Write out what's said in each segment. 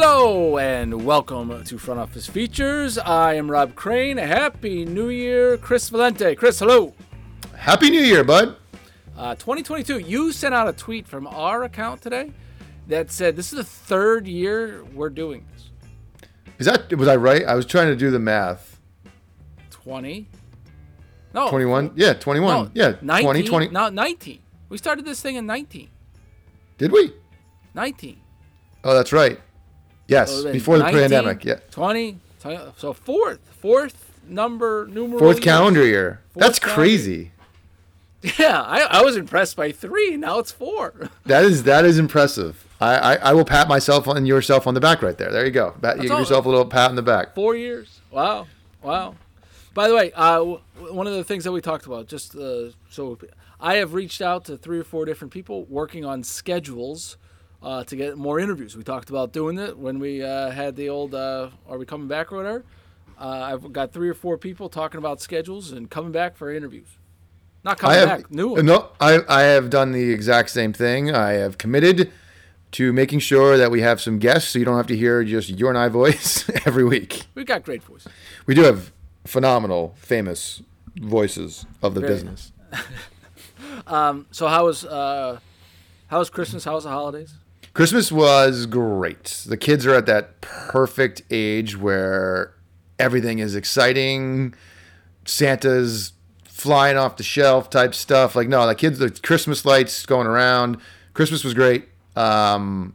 Hello and welcome to Front Office Features. I am Rob Crane. Happy New Year, Chris Valente. Chris, hello. Happy New Year, bud. Uh, 2022. You sent out a tweet from our account today that said this is the third year we're doing this. Is that was I right? I was trying to do the math. 20. No. 21? Yeah, 21. No, yeah, 19, 20, 20. No, 19. We started this thing in 19. Did we? 19. Oh, that's right. Yes, So then before the pandemic. Yeah. 20. So fourth. Fourth number numeral. Fourth year. calendar year. Fourth that's calendar crazy. Yeah, I, I was impressed by three. Now it's four. That is that is impressive. I, I, I will pat myself and yourself on the back right there. There you go. Pat, you give all- yourself a little pat on the back. Four years. Wow. Wow. By the way, uh, w- one of the things that we talked about, just uh, so I have reached out to three or four different people working on schedules uh, to get more interviews. We talked about doing it when we uh, had the old uh, "Are we coming back?" or whatever. Uh, I've got three or four people talking about schedules and coming back for interviews. Not coming have back, new ones. no. I I have done the exact same thing. I have committed to making sure that we have some guests, so you don't have to hear just your and I voice every week. We've got great voices. We do have phenomenal, famous voices of the Very business. So how was uh, how was Christmas? How was the holidays? Christmas was great. The kids are at that perfect age where everything is exciting. Santa's flying off the shelf type stuff. Like no, the kids, the Christmas lights going around. Christmas was great. Um,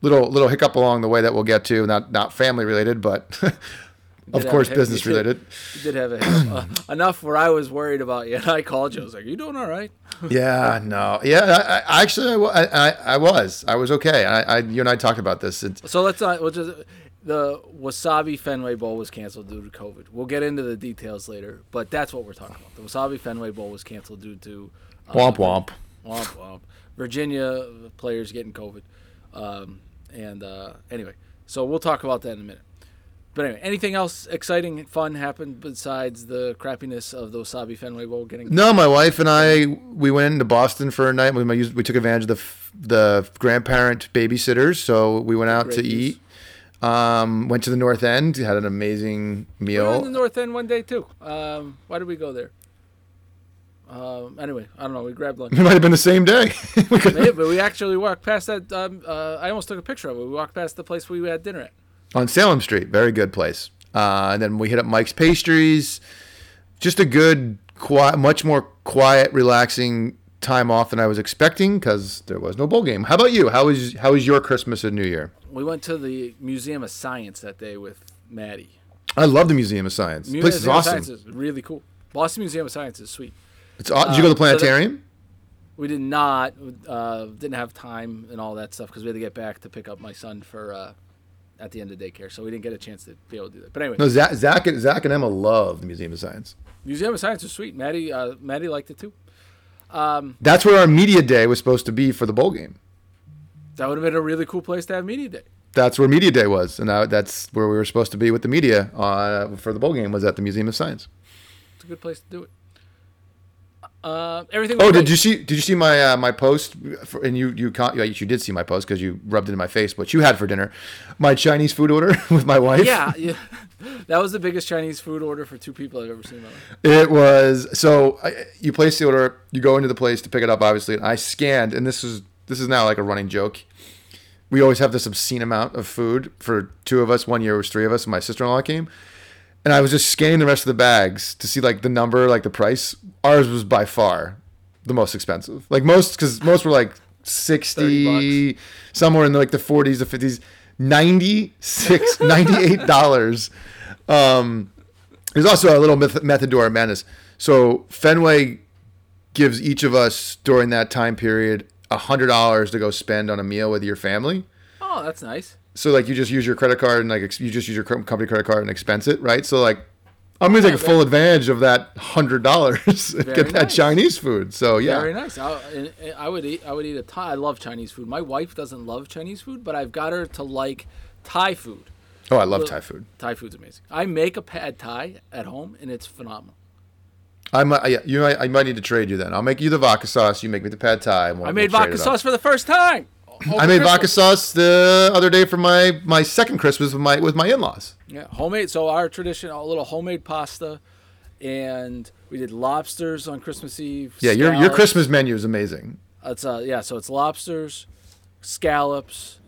little little hiccup along the way that we'll get to. Not not family related, but of course business you did- related. You did have a, uh, enough where I was worried about you. And I called you. I was like, "You doing all right?" Yeah, no, yeah. I, I actually, I, I, I- was, I was okay. I, I, you and I talked about this. It's, So let's not. We'll just the Wasabi Fenway Bowl was canceled due to COVID. We'll get into the details later, but that's what we're talking about. The Wasabi Fenway Bowl was canceled due to uh, womp womp. womp womp. Virginia players getting COVID, um, and uh, anyway, so we'll talk about that in a minute. But anyway, anything else exciting, fun happened besides the crappiness of the Wasabi Fenway Bowl getting? No, my wife and I we went into Boston for a night. We we took advantage of the the grandparent babysitters, so we went out to Great use. eat. Um, went to the North End, had an amazing meal. We the. North End one day too. Um, why did we go there? Um, anyway, I don't know. We grabbed lunch. It might have been the same day. We could- Maybe, but we actually walked past that. Um, uh, I almost took a picture of it. We walked past the place we had dinner at. On Salem Street, very good place. Uh, and then we hit up Mike's Pastries. Just a good, quiet, much more quiet, relaxing time off than I was expecting because there was no bowl game. How about you? How was how was your Christmas and New Year? We went to the Museum of Science that day with Maddie. I love the Museum of Science. The place is Museum of awesome. Science is really cool. Boston Museum of Science is sweet. It's aw- Did you go to the Uh, so planetarium? We did not, uh, didn't have time and all that stuff because we had to get back to pick up my son for uh, at the end of daycare, so we didn't get a chance to be able to do that. But anyway, No, Zach, Zach, and, Zach and Emma love the Museum of Science. Museum of Science is sweet. Maddie, uh, Maddie liked it too. That's where our media day was supposed to be for the bowl game. That would have been a really cool place to have media day. That's where media day was, and that, that's where we were supposed to be with the media uh, for the bowl game. Was at the Museum of Science. It's a good place to do it. Uh, everything. Oh, great. did you see? Did you see my uh, my post? For, and you you con- yeah, you did see my post because you rubbed it in my face. What you had for dinner? My Chinese food order with my wife. Yeah, yeah. That was the biggest Chinese food order for two people I've ever seen in my life. It was so I, you place the order, you go into the place to pick it up, obviously, and I scanned, and this is this is now like a running joke. We always have this obscene amount of food for two of us. One year it was three of us, and my sister in law came, and I was just scanning the rest of the bags to see like the number, like the price. Ours was by far the most expensive. Like most, because most were like 60 somewhere in like the 40s the 50s 96 98 dollars um there's also a little meth- method to our madness so fenway gives each of us during that time period a hundred dollars to go spend on a meal with your family Oh, that's nice. So like you just use your credit card and like ex- you just use your company credit card and expense it right so like i'm gonna take full advantage of that hundred dollars and get that nice. chinese food so yeah Very nice. I, I would eat. I would eat a Thai. I love Chinese food. My wife doesn't love Chinese food, but I've got her to like Thai food. oh i love thai food Thai food's amazing. I make a pad Thai at home, and it's phenomenal. I might, yeah, you might, I might need to trade you then. I'll make you the vodka sauce. You make me the pad thai. I made vodka sauce for the first time. I made vodka sauce the other day for my my second Christmas with my with my in-laws. Yeah, homemade. So our tradition, a little homemade pasta, and we did lobsters on Christmas Eve. Yeah, your your. Christmas menu is amazing. It's uh yeah, so it's lobsters, scallops,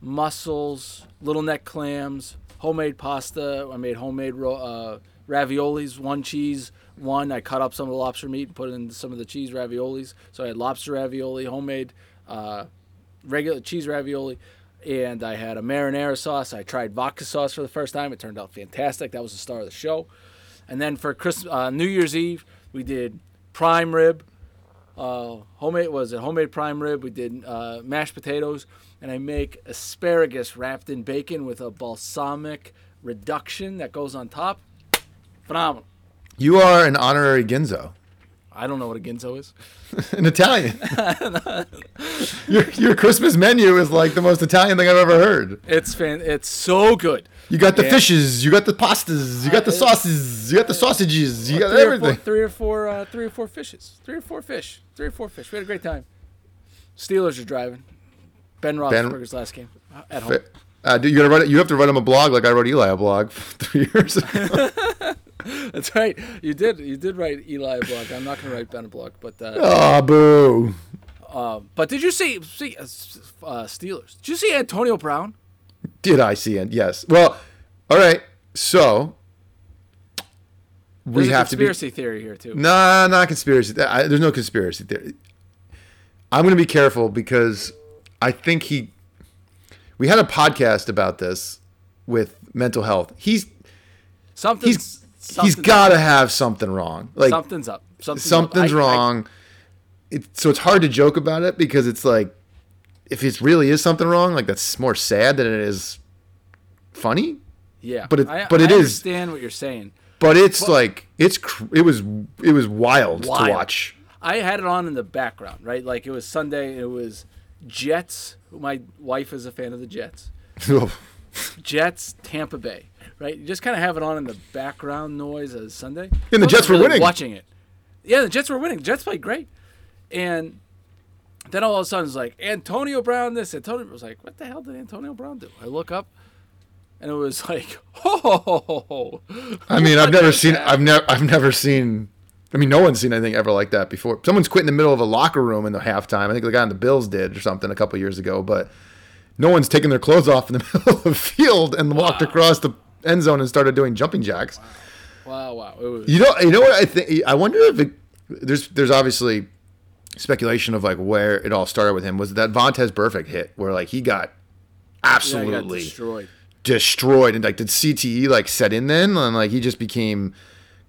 mussels, little neck clams, homemade pasta. I made homemade ro- uh, raviolis, one cheese, one. I cut up some of the lobster meat and put it in some of the cheese raviolis. So I had lobster ravioli, homemade, uh, regular cheese ravioli, and I had a marinara sauce. I tried vodka sauce for the first time. It turned out fantastic. That was the star of the show. And then for Christmas, uh, New Year's Eve, we did prime rib uh, homemade was it homemade prime rib. We did uh, mashed potatoes, and I make asparagus wrapped in bacon with a balsamic reduction that goes on top. Phenomenal. You are an honorary Ginzo, I don't know what a ginzo is. an Italian. your your Christmas menu is like the most Italian thing I've ever heard. It's fan. It's so good. You got the Yeah. fishes, you got the pastas, you got the Uh, sauces, you got the sausages, you got three Or four, everything. three or four. Uh, three or four fishes. Three or four fish. Three or four fish. We had a great time. Steelers are driving. Ben Roethlisberger's last game uh, at home. Uh, dude, you gotta write. You have to write him a blog like I wrote Eli a blog three years ago. That's right. You did. You did write Eli a blog. I'm not going to write Ben a blog, but uh, oh, boo! Um, but did you see see uh, uh, Steelers? Did you see Antonio Brown? Did I see it? Yes. Well, all right. So we There's have to be. conspiracy theory here too. Nah, not conspiracy. I, there's no conspiracy theory. I'm going to be careful because I think he. We had a podcast about this with mental health. He's something. he's he's got to have something wrong. Like something's up. Something's, something's up. I- I- wrong. it, so it's hard to joke about it because it's like, if it really is something wrong, like that's more sad than it is funny. yeah, but it- I, but it I is- understand what you're saying. But it's like it's it was it was wild, Wild. to watch. I had it on in the background, right? Like it was Sunday. It was Jets. My wife is a fan of the Jets. Jets, Tampa Bay, right? You just kind of have it on in the background noise as Sunday. And the Jets were really winning. Watching it. Yeah, the Jets were winning. The Jets played great. And then all of a sudden it's like, Antonio Brown this. Antonio was like, what the hell did Antonio Brown do? I look up and it was like, oh. I mean, I've never seen? I've never I've never seen. I mean, no one's seen anything ever like that before. Someone's quit in the middle of a locker room in the halftime. I think the guy on the Bills did or something a couple years ago, but no one's taken their clothes off in the middle of the field and walked across the end zone and started doing jumping jacks. Wow, wow. It was, You know, you know what I think? I wonder if it, there's there's obviously speculation of like where it all started with him. Was that Vontaze Burfict hit where like he got yeah, he got absolutely destroyed. destroyed and like did CTE like set in then and like he just became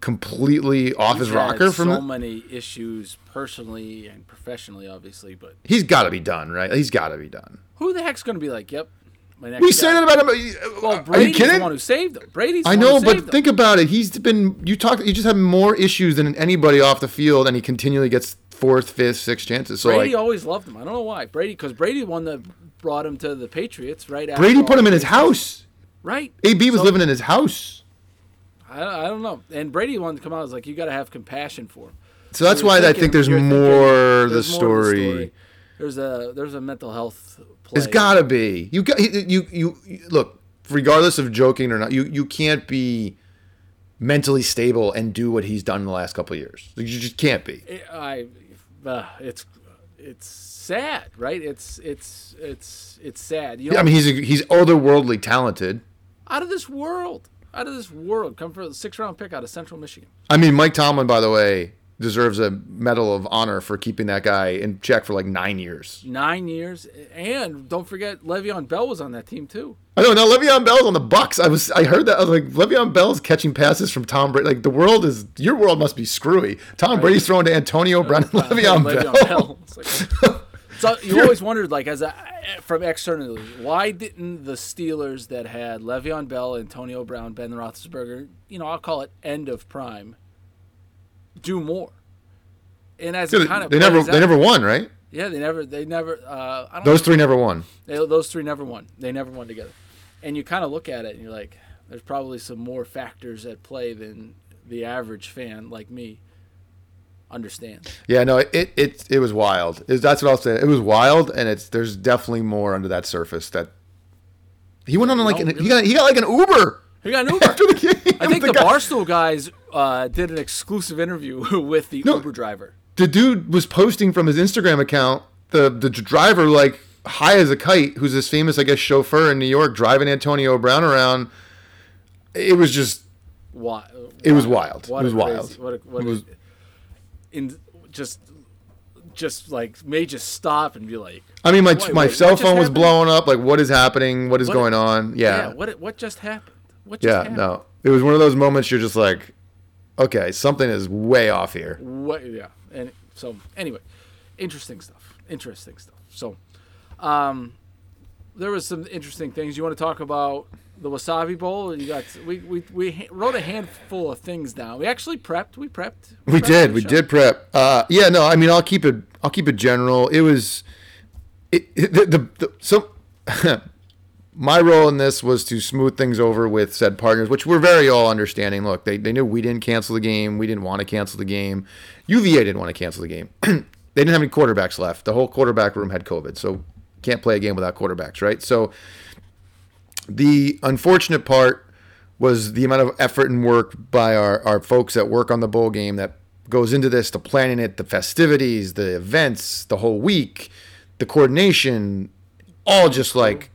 completely off his He's had rocker from so many issues personally and professionally, obviously. But He's got to be done, right? He's got to be done. who the heck's going to be like, yep, We say that about him. Uh, well, Are you Brady's the one who saved him. Brady's the I know, but think about it. He's been you talked. You just have more issues than anybody off the field, and he continually gets fourth, fifth, sixth chances. So Brady like always loved him. I don't know why. Brady, because Brady won the brought him to the Patriots right after. Brady put him in his house. Right. AB was So- living in his house. I, I don't know. And Brady wanted to come out. I was like, you got to have compassion for him. So that's You're why I think there's more thinking the there's more to story. There's a there's a mental health. Play. It's got to be. You got you, you you look. Regardless of joking or not, you you can't be mentally stable and do what he's done in the last couple of years. You just can't be. It- I, uh, it's it's sad, right? It's it's it's it's sad. You know, I mean, he's he's otherworldly talented. out of this world, out of this world. Come for a six round pick out of Central Michigan. I mean, Mike Tomlin, by the way, deserves a medal of honor for keeping that guy in check for like nine years. Nine years, and don't forget Le'Veon Bell was on that team too. I know now Le'Veon Bell's on the Bucks. I was I heard that I was like Le'Veon Bell's catching passes from Tom Brady. Like the world is your world must be screwy. Tom Brady's throwing to Antonio Brown and Le'Veon, Bell. It's like- so you always wondered, like, as a from externally, why didn't the Steelers that had Le'Veon Bell, Antonio Brown, Ben Roethlisberger, you know, I'll call it end of prime, do more? And as it kind of they never plays they never won, right? yeah, they never, they never. Uh, I don't Those three never won. They, those three never won. They never won together. And you kind of look at it and you're like, there's probably some more factors at play than the average fan like me understand. Yeah, no, it it it was wild. It- that's what I'll say. It was wild, and it's there's definitely more under that surface. That he went on like No, an, he got he got like an Uber He got an Uber. after the game. I think the, guy- Barstool guys uh, did an exclusive interview with the No. Uber driver. the dude was posting from his Instagram account. The the driver like high as a kite, who's this famous I guess chauffeur in New York, driving Antonio Brown around. It was just wild. It was wild. What It was a wild. What a, what It a- was- in just just like may just stop and be like, I mean, my Wait, my wait, cell phone was happened? blowing up. Like, what is happening? What is What- going on? yeah, Yeah, what what just happened? What just yeah. happened? No, it was one of those moments you're just like, okay, something is way off here. What? Yeah. And so anyway, interesting stuff. Interesting stuff. So, um, there was some interesting things you want to talk about. The Wasabi Bowl. You got we we we wrote a handful of things down. We actually prepped. We prepped. We prepped did. We show. did prep. Uh, yeah. No. I mean, I'll keep it. I'll keep it general. It was. It, it- the, the, the so. my role in this was to smooth things over with said partners, which were very all understanding. Look, they, they knew we didn't cancel the game. We didn't want to cancel the game. UVA didn't want to cancel the game. they didn't have any quarterbacks left. The whole quarterback room had COVID, so can't play a game without quarterbacks, right? So the unfortunate part was the amount of effort and work by our, our folks that work on the bowl game that goes into this, the planning it, the festivities, the events, the whole week, the coordination, all just like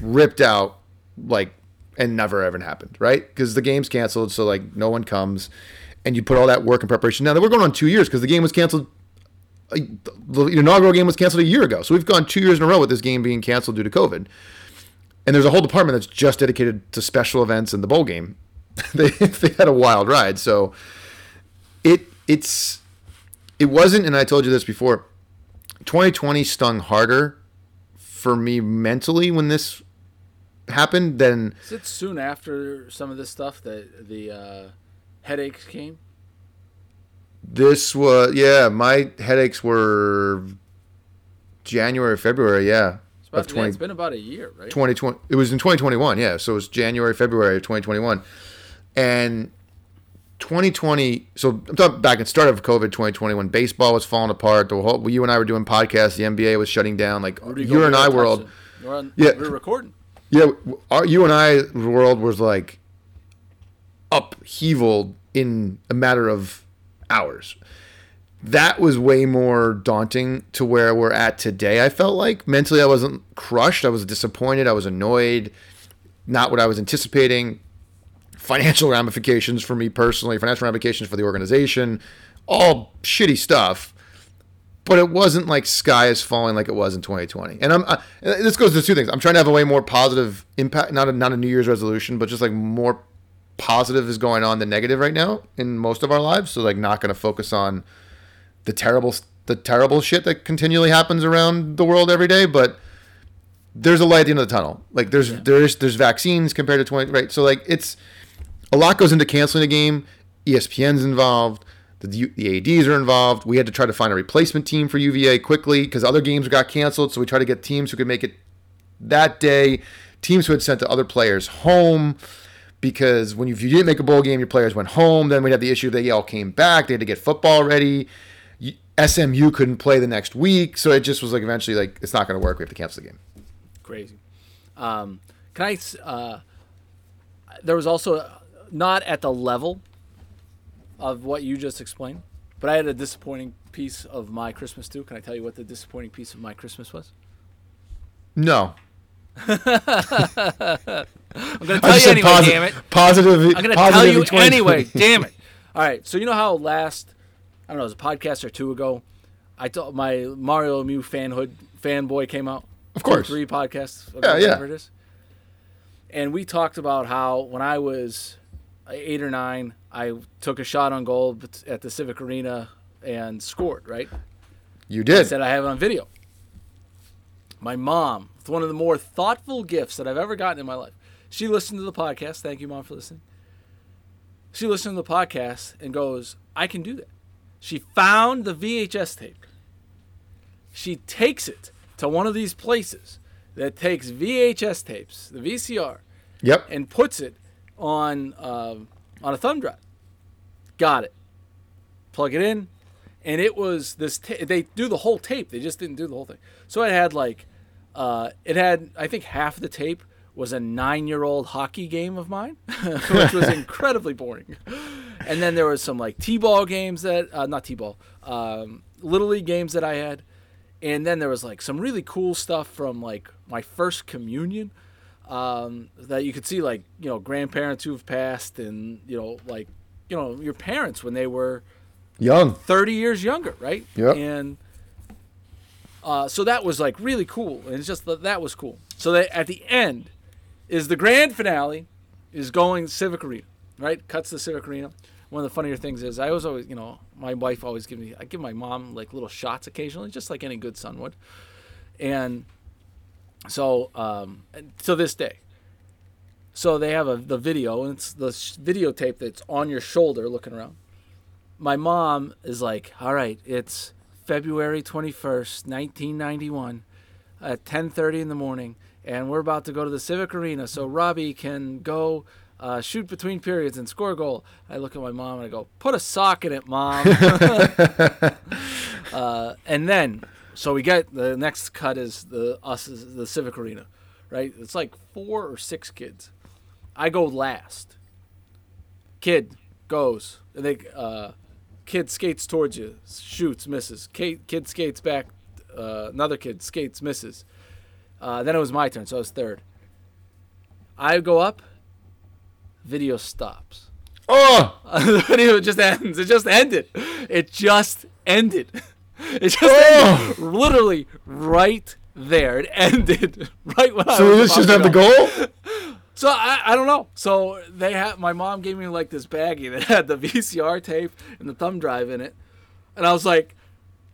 ripped out, like, and never ever happened, right? Because the game's canceled, so like no one comes, and you put all that work and preparation. Now that we're going on two years because the game was canceled. The inaugural game was canceled a year ago, so we've gone two years in a row with this game being canceled due to COVID and there's a whole department that's just dedicated to special events and the bowl game. they they had a wild ride. So it it's it wasn't, and I told you this before. 2020 stung harder for me mentally when this happened then. Is it soon after some of this stuff that the uh, headaches came? this was. Yeah, my headaches were January, February. Yeah, It's, about, of yeah, 20, it's been about a year, right? 2020 it was in 2021 yeah so it was january february of 2021 and 2020 so i'm talking back at start of covid 2020 when baseball was falling apart the whole you and i were doing podcasts the nba was shutting down like Rudy you and i touched world it. We're on, Yeah. we're recording. Yeah our, you and i the world was like upheaval in a matter of hours that was way more daunting to where we're at today. I felt like mentally I wasn't crushed. I was disappointed. I was annoyed. Not what I was anticipating. Financial ramifications for me personally, financial ramifications for the organization, all shitty stuff. But it wasn't like sky is falling like it was in 2020. And I'm I, this goes to two things. I'm trying to have a way more positive impact, not a, not a New Year's resolution, but just like more positive is going on than negative right now in most of our lives. So like not going to focus on the terrible the terrible shit that continually happens around the world every day, but there's a light at the end of the tunnel. Like there's there's there's vaccines compared to 20 right. So like it's a lot goes into canceling a game. ESPN's involved. The, the ads are involved. We had to try to find a replacement team for UVA quickly because other games got canceled. So we tried to get teams who could make it that day. Teams who had sent the other players home because when you, you didn't make a bowl game, your players went home. Then we'd have the issue that they all came back. They had to get football ready. SMU couldn't play the next week, so it just was like eventually like it's not going to work. We have to cancel the game. Crazy. Um, can I? Uh, there was also not at the level of what you just explained, but I had a disappointing piece of my Christmas too. Can I tell you what the disappointing piece of my Christmas was? No, I'm going to tell you anyway. posi- damn it. Positive. I'm going to tell you anyway. Damn it. All right. So you know how last I don't know, it was a podcast or two ago. I told my Mario Lemieux fanhood fanboy came out. Of course. three podcasts. Yeah, yeah. It is. And we talked about how when I was eight or nine, I took a shot on goal at the Civic Arena and scored. Right. You did. I said I have it on video. My mom, with one of the more thoughtful gifts that I've ever gotten in my life. She listened to the podcast. Thank you, mom, for listening. She listened to the podcast and goes, I can do that. She found the VHS tape. She takes it to one of these places that takes VHS tapes, the VCR, Yep. and puts it on um on a thumb drive. Got it. Plug it in. and it was this. Ta- they do the whole tape. They just didn't do the whole thing. So it had like, uh, it had I think half the tape was a nine-year-old hockey game of mine, which was incredibly boring. And then there was some like t-ball games that, uh, not t-ball, um, little league games that I had, and then there was like some really cool stuff from like my first communion um, that you could see like you know grandparents who've passed and you know like you know your parents when they were Young. 30 years younger, right? Yep. And uh, so that was like really cool, and it's just that that was cool. So that at the end is the grand finale, is going Civic Arena, right? Cuts the Civic Arena. One of the funnier things is I was always, you know, my wife always give me, I give my mom like little shots occasionally, just like any good son would, and so um, to this day. So they have a the video, and it's the sh- videotape that's on your shoulder, looking around my mom is like, "All right, it's February 21st, 1991 at 10:30 in the morning and we're about to go to the Civic Arena so Robbie can go uh, shoot between periods and score a goal." I look at my mom and I go, "Put a sock in it, mom." uh, and then so we get the next cut is the us is the Civic Arena, right? It's like four or six kids. I go last. Kid goes. And they uh, kid skates towards you, shoots, misses. Kid, kid skates back. Uh, another kid skates, misses. Uh, then it was my turn, so I was third. I go up. Video stops. Oh, the video just ends. It just ended. It just ended. It just Oh. Literally right there. It ended right when I so this just have the goal? So I, I don't know. So they had my mom gave me like this baggie that had the VCR tape and the thumb drive in it, and I was like,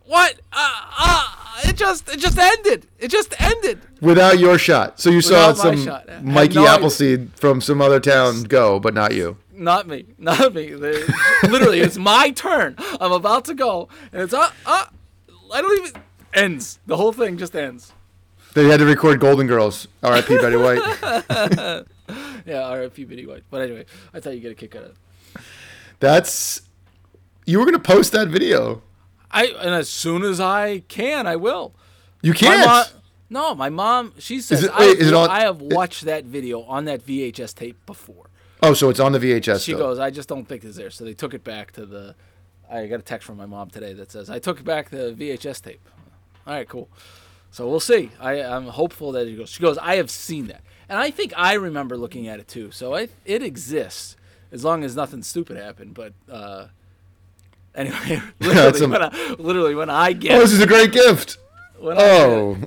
"What? Uh, uh, it just it just ended. It just ended." Without your shot. So you saw Without my some. Mikey no idea. Appleseed from some other town go, but not you. Not me. Not me. Literally, it's my turn. I'm about to go, and it's uh uh. I don't even ends. The whole thing just ends. They had to record Golden Girls. R.I.P. Betty White. Yeah, R.I.P. Betty White. But anyway, I thought you'd get a kick out of it. That's. You were gonna post that video. I and as soon as I can, I will. You can't. mom, no, my mom. She says it- I, wait, have, it on- I have watched that video on that VHS tape before. oh, so it's on the VHS. She still. goes, I just don't think it's there. So they took it back to the. I got a text from my mom today that says I took back the VHS tape. All right, cool. So we'll see. I, I'm hopeful that it goes. She goes, I have seen that, and I think I remember looking at it too. So I, it exists as long as nothing stupid happened. But uh, anyway, literally, when I, literally when I Oh, this is a great gift. I get it, Oh,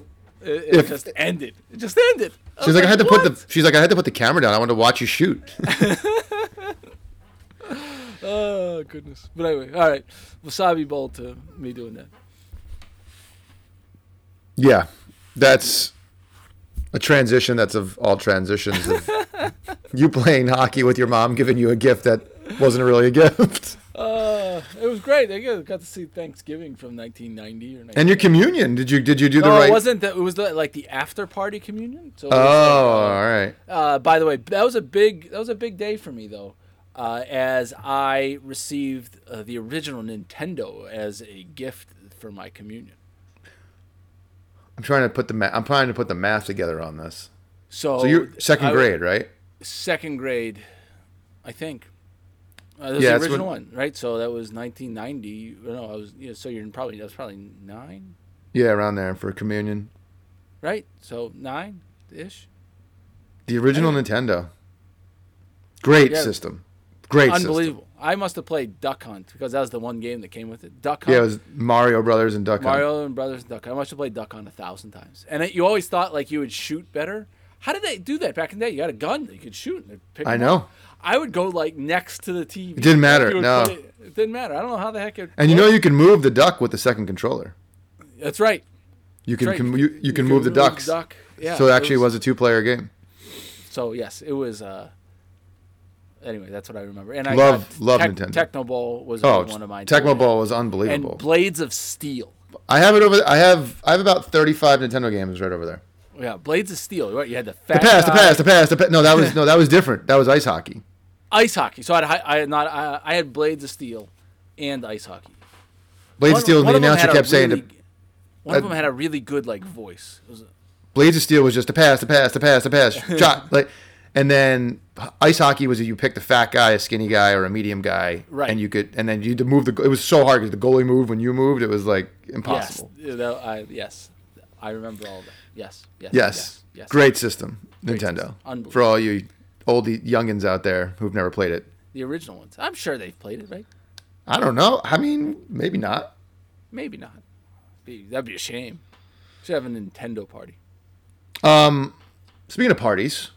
it, it if- just ended. It just ended. she's was like, I had to put the. She's like, I had to put the camera down. I wanted to watch you shoot. Oh goodness. But anyway, all right. Wasabi bowl to me doing that. yeah, that's a transition. That's of all transitions. Of you playing hockey with your mom giving you a gift that wasn't really a gift, Uh, it was great. I got got to see Thanksgiving from 1990 or 19. and your communion. Did you did you do the no, right? it wasn't. The, it was the, like the after party communion. So. Oh, was all right. like, uh, uh, by the way, that was a big that was a big day for me though, uh, as I received uh, the original Nintendo as a gift for my communion. I'm trying to put the ma- I'm trying to put the math together on this. So. So you're second I- grade, right? Second grade, I think. Uh, that was Yeah, the original when- one, right? So that was 1990. No, I was. Yeah, so you're probably that was probably nine, Yeah, around there for communion. right? So nine ish. The original Nintendo. Great Yeah. system. Great system. Unbelievable. I must have played Duck Hunt because that was the one game that came with it. Duck Hunt. Yeah, it was Mario Brothers and Duck Hunt. Mario and Brothers and Duck Hunt. I must have played Duck Hunt a thousand times. And it, you always thought like you would shoot better. How did they do that back in the day? You had a gun that you could shoot. And pick I know. up. I would go like next to the TV. It didn't matter, no. It, it didn't matter. I don't know how the heck it. And you know you can move the duck with the second controller. That's right. You can right. com- you, you can move the ducks. duck. Yeah. so it actually was a two-player game. So yes, it was. uh Anyway, that's what I remember. And I Love- love Tec- Nintendo. Tecmo Bowl was Oh, one of mine. Tecmo. Bowl was and. Blades of Steel. I have it over. I have I have about 35 Nintendo games right over there. Yeah, Blades of Steel. Right, you had the The fat pass, the pass, the pass, the pass. No, that was no, that was different. That was ice hockey. ice hockey. So I had, I had not I, I had Blades of Steel and ice hockey. Blades One- of Steel. one The announcer kept saying, really- to, One of them had a really good like voice. Blades of Steel was just a pass, a pass, a pass, a pass, shot. Like, and then ice hockey was you picked a fat guy, a skinny guy, or a medium guy, Right. And you could, and then you had to move the. It was so hard because the goalie moved when you moved. It was like impossible. Yes, I, yes, I remember all that. Yes, yes, Yes, yes, great system, Great Nintendo. system. Unbelievable. For all you old youngins out there who've never played it, The original ones. I'm sure they've played it, right? I don't know. I mean, maybe not. Maybe not. That'd be a shame. Should have a Nintendo party. Um, speaking of parties,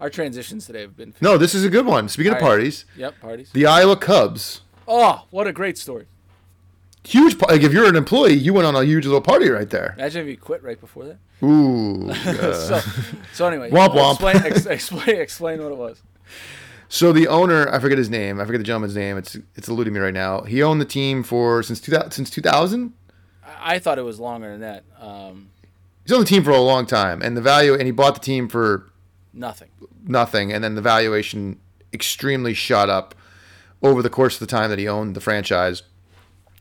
Our transitions today have been. no, this is a good one. Speaking of right. parties, Yep, parties. the Iowa Cubs. Oh, what a great story! Huge. Like if you're an employee, you went on a huge little party right there. Imagine if you quit right before that. Ooh. uh, So, so anyway, Womp womp. Explain, ex, explain, explain what it was. So the owner, I forget his name. I forget the gentleman's name. It's it's eluding me right now. He owned the team for since 2000 since 2000. I, I thought it was longer than that. Um, He's owned the team for a long time, and the value, and he bought the team for nothing. Nothing, and then the valuation extremely shot up over the course of the time that he owned the franchise.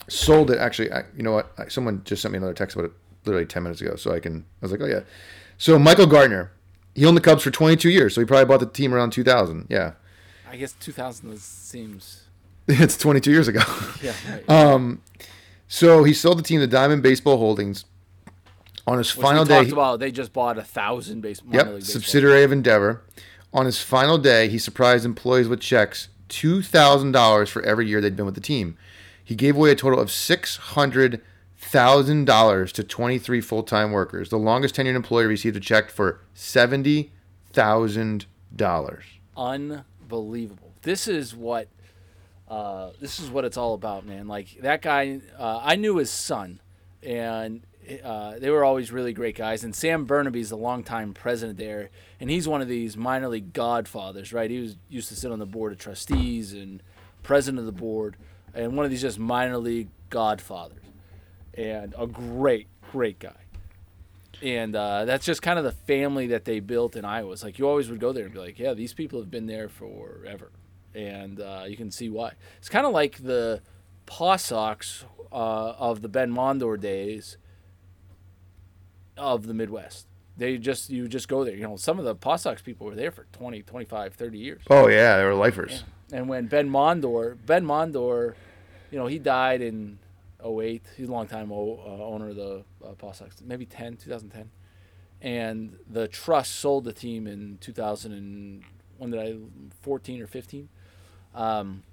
Sold it actually. I, you know what? I, someone just sent me another text about it literally 10 minutes ago, so I can. I was like, oh yeah. So Michael Gartner, he owned the Cubs for 22 years, so he probably bought the team around 2000. Yeah, I guess 2000 seems. it's 22 years ago. Yeah. Right. Um, so he sold the team to Diamond Baseball Holdings on his Which final we day. talked about. They just bought a thousand base. Yep, baseball. subsidiary of Endeavor. On his final day, he surprised employees with checks two thousand dollars for every year they'd been with the team. He gave away a total of six hundred thousand dollars to twenty three full time workers. The longest tenured employee received a check for seventy thousand dollars. unbelievable. This is what uh, this is what it's all about, man. Like that guy, uh, I knew his son, and uh, they were always really great guys. And Sam Bernabe's the longtime president there, and he's one of these minor league godfathers, right? He was used to sit on the board of trustees and president of the board, and one of these just minor league godfathers, and a great, great guy and uh, that's just kind of the family that they built in Iowa. It's like you always would go there and be like, yeah, these people have been there forever, and uh, you can see why. It's kind of like the Paw Sox uh, of the Ben Mondor days of the Midwest. They just you just go there. You know, some of the Paw Sox people were there for 20, 25, 30 years. Oh yeah, they were lifers. And when Ben Mondor, Ben Mondor, you know, he died in 08. He's a long time o- uh, owner of the uh, Paw Sox, maybe 10, 2010. And the trust sold the team in 2000 and when did I 14 or 15. Um,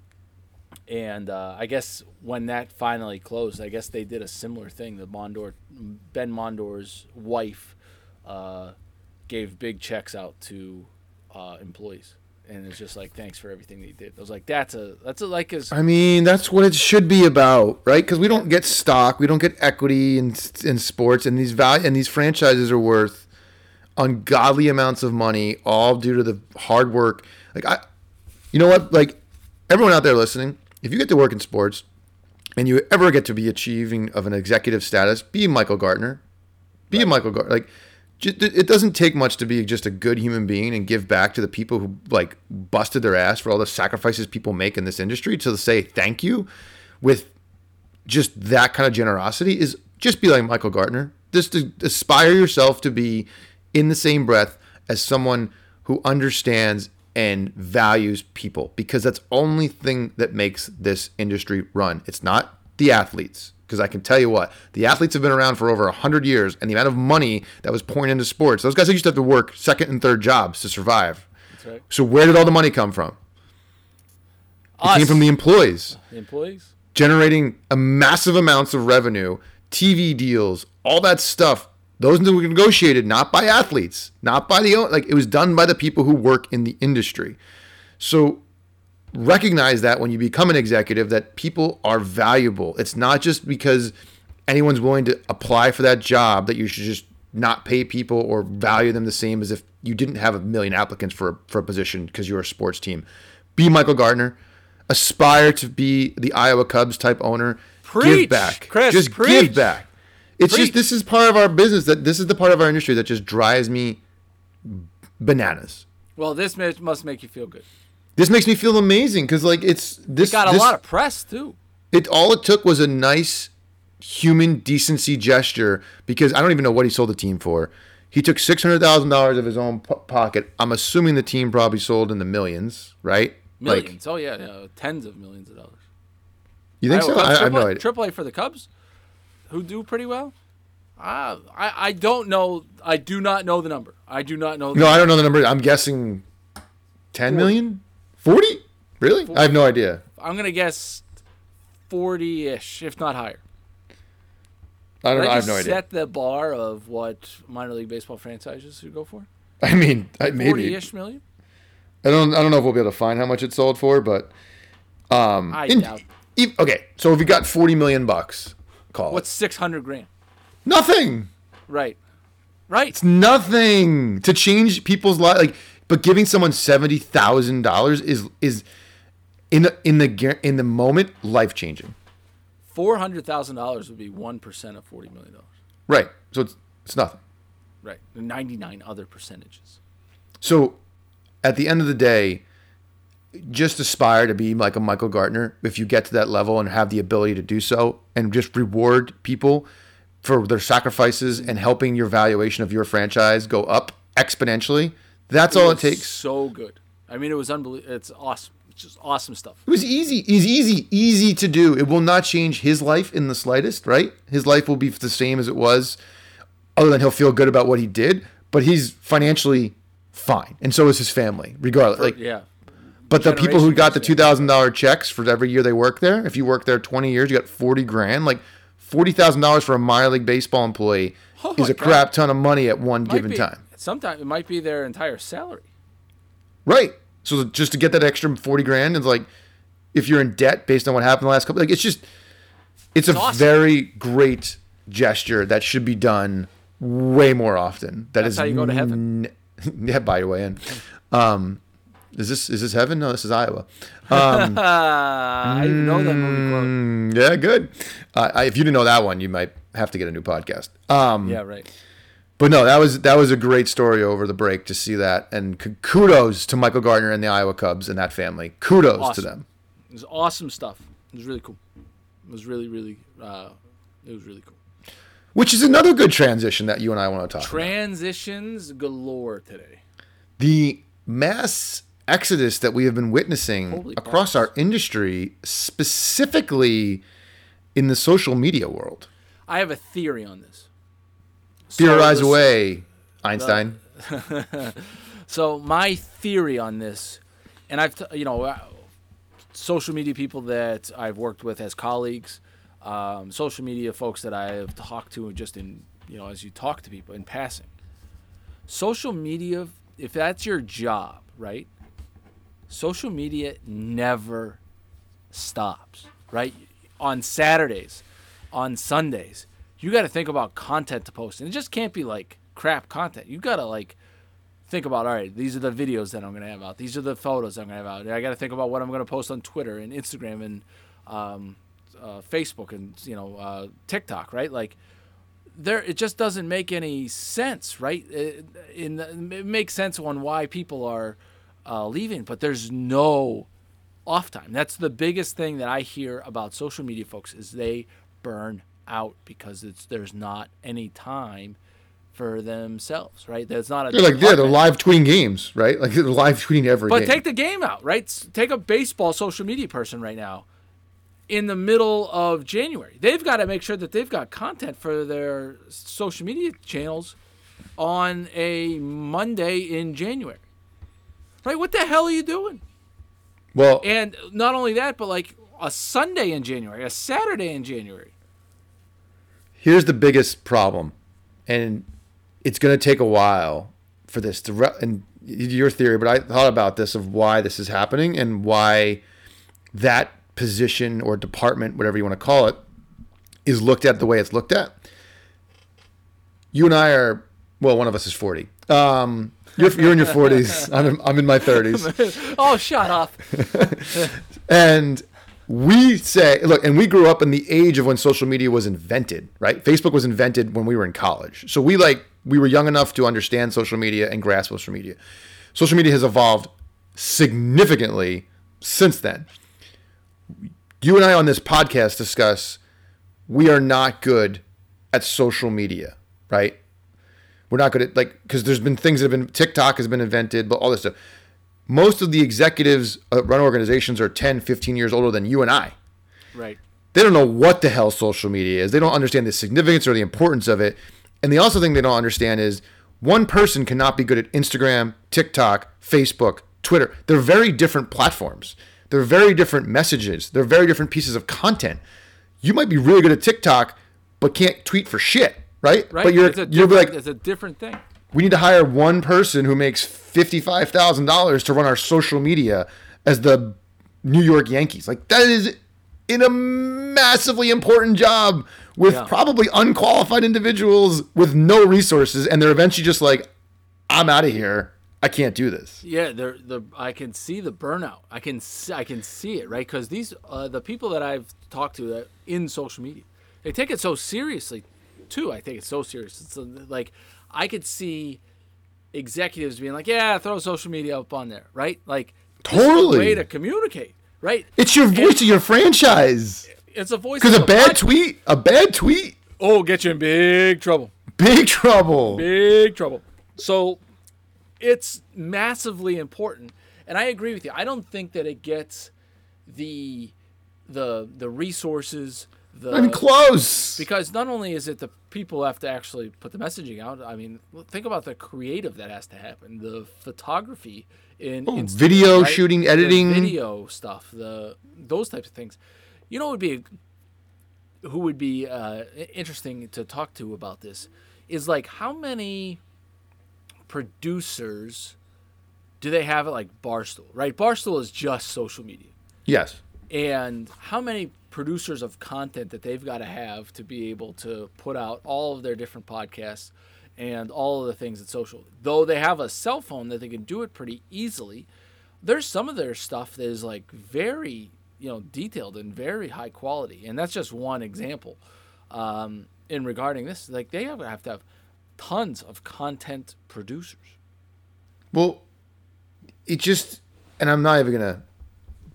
and uh, I guess when that finally closed, I guess they did a similar thing. The Mondor, Ben Mondor's wife, uh, gave big checks out to uh, employees, and it's just like thanks for everything you did. I was like, that's a that's a like as I mean, that's what it should be about, right? Because we don't get stock, we don't get equity in in sports, and these value and these franchises are worth ungodly amounts of money, all due to the hard work. Like I, you know what? Like everyone out there listening, if you get to work in sports, and you ever get to be achieving of an executive status, be Michael Gartner, be a Michael Gartner. Like it doesn't take much to be just a good human being and give back to the people who like busted their ass for all the sacrifices people make in this industry to say thank you with just that kind of generosity is just be like Michael Gartner. Just to aspire yourself to be in the same breath as someone who understands and values people because that's only thing that makes this industry run. It's not the athletes because I can tell you what, the athletes have been around for over 100 years and the amount of money that was pouring into sports. Those guys used to have to work second and third jobs to survive. that's right. So where did all the money come from? It Us, came from the employees the employees. generating a massive amounts of revenue, TV deals, all that stuff. Those were negotiated not by athletes, not by the like it was done by the people who work in the industry. So recognize that when you become an executive that people are valuable. It's not just because anyone's willing to apply for that job that you should just not pay people or value them the same as if you didn't have a million applicants for for a position because you're a sports team. Be Michael Gartner. Aspire to be the Iowa Cubs type owner. Preach, give back. Chris, just preach. give back. It's Preach. just this is part of our business that this is the part of our industry that just drives me bananas. Well, this must make you feel good. This makes me feel amazing because like it's this Got a this- lot of press too. It all it took was a nice human decency gesture because I don't even know what he sold the team for. He took six hundred thousand dollars of his own po- pocket. I'm assuming the team probably sold in the millions, right? Like, Millions. oh yeah, yeah, tens of millions of dollars. you think so? Iowa I, I have no idea. Triple A for the Cubs, who do pretty well. Uh, I I don't know. I do not know the number. I do not know. The No, I don't know the number. I'm guessing 10 million? 40? Really? I have no idea. I'm gonna guess forty-ish, if not higher. I don't Did know. I have just no idea. Set the bar of what minor league baseball franchises should go for. I mean, I, maybe. Forty-ish million. I don't. I don't know if we'll be able to find how much it sold for, but um. I in- doubt. e- okay, so if you got 40 million bucks, call What's it six hundred grand? nothing. Right. Right. It's nothing to change people's life. Like, but giving someone seventy thousand dollars is is in the in the in the moment life changing. Four hundred thousand dollars would be one percent of forty million dollars. Right. So it's it's nothing. Right. Ninety-nine other percentages. So at the end of the day, just aspire to be like a Michael Gartner if you get to that level and have the ability to do so and just reward people for their sacrifices and helping your valuation of your franchise go up exponentially. That's all it takes. So good. I mean, it was unbelievable. It's awesome. It's just awesome stuff. It was easy. It's easy, easy to do. It will not change his life in the slightest, right? His life will be the same as it was, other than he'll feel good about what he did. But he's financially fine, and so is his family, regardless. Like, yeah. But the people who got the two thousand dollar checks for every year they work there, if you work there twenty years, you got forty grand. Like forty thousand dollars for a minor league baseball employee Oh is a crap ton of money at one Might given be- time. Sometimes it might be their entire salary. Right. So just to get that extra forty grand is like if you're in debt based on what happened the last couple like it's just it's, a awesome. very great gesture that should be done way more often. That That's is how you go to heaven. n- yeah, by your way in. Um is this is this heaven? No, this is Iowa. Um, I know that movie quote. Mm, yeah, good. Uh, I, if you didn't know that one, you might have to get a new podcast. Um, Yeah, right. But no, that was that was a great story over the break to see that, and k- kudos to Michael Gartner and the Iowa Cubs and that family. Kudos to them. It was awesome stuff. It was really cool. It was really, really, uh, it was really cool. Which is another good transition that you and I want to talk about. Transitions galore today. The mass exodus that we have been witnessing Holy across our industry, specifically in the social media world. I have a theory on this. So Theorize listen- away, Einstein. So my theory on this, and I've t- you know, uh, social media people that I've worked with as colleagues, um, social media folks that I have talked to just in you know as you talk to people in passing. Social media, if that's your job, right? Social media never stops, right? On Saturdays, on Sundays, you got to think about content to post, and it just can't be like crap content. You got to like think about all right these are the videos that i'm going to have out. These are the photos i'm going to have out. I got to think about what i'm going to post on twitter and instagram and um, uh, facebook and you know uh, tiktok right? Like there it just doesn't make any sense right? It, in the, it makes sense on why people are uh, leaving but there's no off time that's the biggest thing that i hear about social media folks is they burn out because it's there's not any time for themselves right there's not a They're like, yeah, they're live tweeting games, right? Like they're live tweeting every But game. take the game out, right? Take a baseball social media person right now in the middle of January. They've got to make sure that they've got content for their social media channels on a Monday in January. Right? What the hell are you doing? well, And not only that, but like a Sunday in January, a Saturday in January. here's the biggest problem, and it's going to take a while for this to re- and your theory. But I thought about this of why this is happening and why that position or department, whatever you want to call it, is looked at the way it's looked at. You and I are well, one of us is forty. Um, you're, you're in your forties. I'm in, I'm in my thirties. oh, shut up. And we say, look, and we grew up in the age of when social media was invented, right? Facebook was invented when we were in college. So we like, we were young enough to understand social media and grasp social media. Social media has evolved significantly since then. you and I on this podcast discuss we are not good at social media, right? We're not good at like because there's been things that have been TikTok has been invented, but all this stuff. Most of the executives that run organizations are 10, 15 years older than you and I. Right. They don't know what the hell social media is. They don't understand the significance or the importance of it. And the also thing they don't understand is one person cannot be good at Instagram, TikTok, Facebook, Twitter. They're very different platforms. They're very different messages. They're very different pieces of content. You might be really good at TikTok, but can't tweet for shit, right? Right. But you're you're different, like it's a different thing. we need to hire one person who makes fifty-five thousand dollars to run our social media as the New York Yankees. Like that is in a massively important job with Yeah. probably unqualified individuals with no resources, and they're eventually just like, "I'm out of here. I can't do this." Yeah, they're the I can see the burnout. I can see, I can see it right because these uh, the people that I've talked to that in social media, they take it so seriously, too. I think it's so serious. It's uh, like I could see executives being like, "Yeah, throw social media up on there," right? Like this is a Totally. way to communicate, right? It's your voice of your franchise. It's a voice Because a bad pod- tweet, a bad tweet, Oh, get you in big trouble. big trouble. big trouble. So it's massively important, and I agree with you. I don't think that it gets the the the resources. The I'm close. because not only is it the people have to actually put the messaging out. I mean, think about the creative that has to happen, the photography in Instagram, Oh, video right? shooting, The editing. video stuff, the those types of things. You know, would be who would be uh, interesting to talk to about this is like how many producers do they have at like Barstool? Right, Barstool is just social media yes. and how many producers of content that they've got to have to be able to put out all of their different podcasts and all of the things at social though they have a cell phone that they can do it pretty easily there's some of their stuff that is like very you know detailed and very high quality and that's just one example um, in regarding this. Like they have, have to have tons of content producers. Well, it just, and I'm not even gonna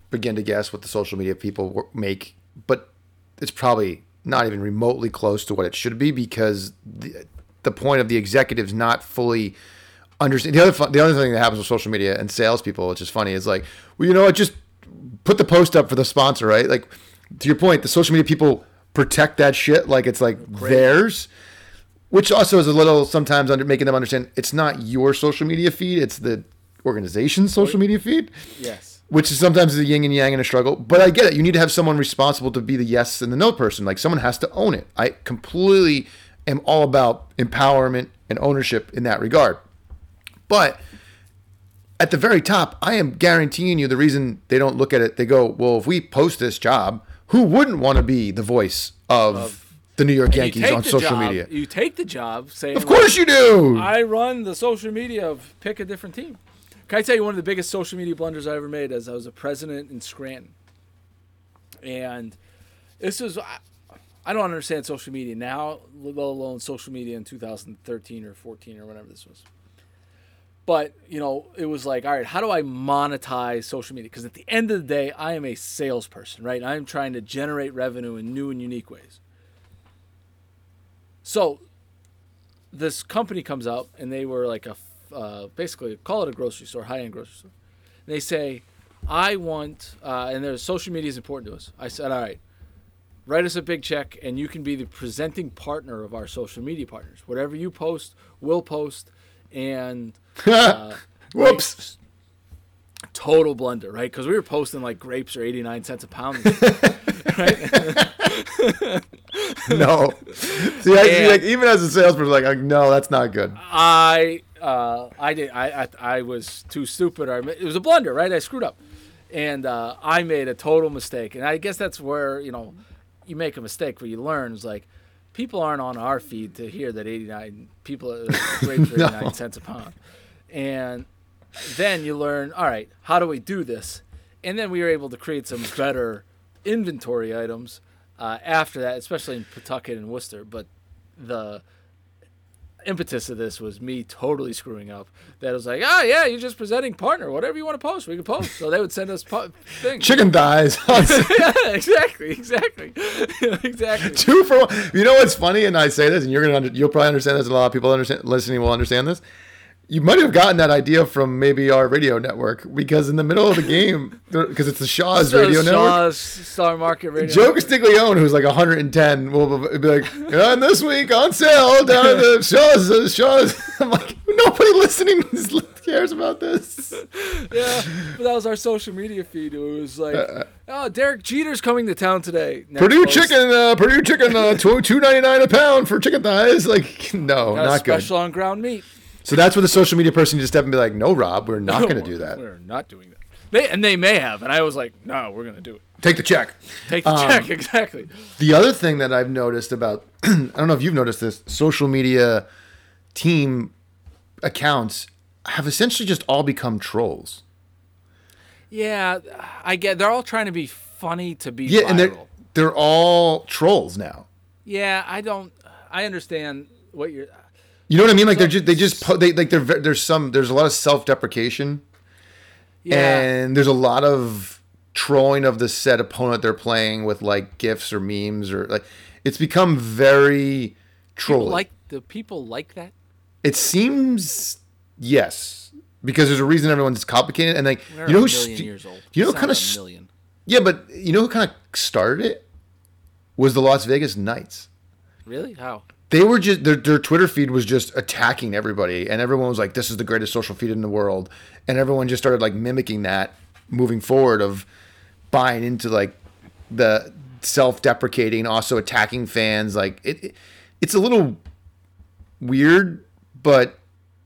begin to guess what the social media people make, but it's probably not even remotely close to what it should be because the, the point of the executives not fully understand. The other the other thing that happens with social media and salespeople, which is funny, is like, well, you know what, just put the post up for the sponsor, right? Like to your point, the social media people protect that shit like it's like theirs which also is a little sometimes under making them understand it's not your social media feed it's the organization's social media feed yes which is sometimes the yin and yang in a struggle but i get it. You need to have someone responsible to be the yes and the no person. Like someone has to own it. I completely am all about empowerment and ownership in that regard. But at the very top i am guaranteeing you the reason they don't look at it. They go well if we post this job who wouldn't want to be the voice of, the new york yankees on social job- media? You take the job saying of course you do. I run the social media of pick a different team. Can I tell you one of the biggest social media blunders I ever made as I was a president in Scranton? And this was, I, I don't understand social media now, let alone social media in 2013 or 14 or whatever this was. But, you know, it was like, all right, how do I monetize social media? Because at the end of the day, I am a salesperson, right? I'm trying to generate revenue in new and unique ways. So this company comes out and they were like a uh, basically call it a grocery store, high end grocery store. And they say, I want, uh, and their social media is important to us. I said, all right, write us a big check and you can be the presenting partner of our social media partners. Whatever you post, we'll post. And uh, Whoops. total blunder, right? Because we were posting like grapes are 89 cents a pound. no. See, I, see, And- like even as a salesperson, like, like, no, that's not good. I uh, I did I, I I was too stupid. Or I it was a blunder, right? I screwed up, and uh, I made a total mistake. And I guess that's where you know you make a mistake where you learn. Is like people aren't on our feed to hear that 89 people are 89 cents a pound, and then you learn. All right, how do we do this? And then we were able to create some better inventory items uh, after that, especially in Pawtucket and Worcester. But the impetus of this was me totally screwing up. That was like, oh yeah, you're just presenting partner. Whatever you want to post, we can post. So they would send us po- things. Chicken thighs. yeah, exactly, exactly, exactly. Two for one. You know what's funny? And I say this, and you're gonna under, you'll probably understand this. A lot of people understand listening will understand this. You might have gotten that idea from maybe our radio network because in the middle of the game, because it's the Shaw's So radio network. Shaw's Star Market Radio. Joe Castiglione, who's like 110, will be like, and this week on sale down at the Shaw's. Uh, Shaw's. I'm like, nobody listening cares about this. yeah, but that was our social media feed. It was like, oh, Derek Jeter's coming to town today. Next Uh, Perdue post, chicken, uh, Perdue chicken, uh, two two ninety nine a pound for chicken thighs. Like, no, not good. special on ground meat. So that's where the social media person needs to step and be like, no, Rob, we're not going to do that. We're not doing that. They and they may have, and I was like, no, we're gonna do it. Take the check. Take the Um, check exactly. The other thing that I've noticed about, I don't know if you've noticed this, social media team accounts have essentially just all become trolls. Yeah, I get. They're all trying to be funny to be Yeah, viral. and they're they're all trolls now. yeah, I don't. I understand what you're. You know what I mean? Like they're just they just po- they like they're there's some there's a lot of self deprecation Yeah, and there's a lot of trolling of the said opponent they're playing with like gifs or memes or like it's become very people like the people like that. it seems yes because there's a reason everyone's complicated and like They're you know a who million st- years old. you know kind of st- million. yeah but you know who kind of started it was the Las Vegas Knights. Really? How? They were just their, their twitter feed was just attacking everybody and everyone was like this is the greatest social feed in the world and everyone just started like mimicking that moving forward of buying into like the self-deprecating also attacking fans like it, it it's a little weird but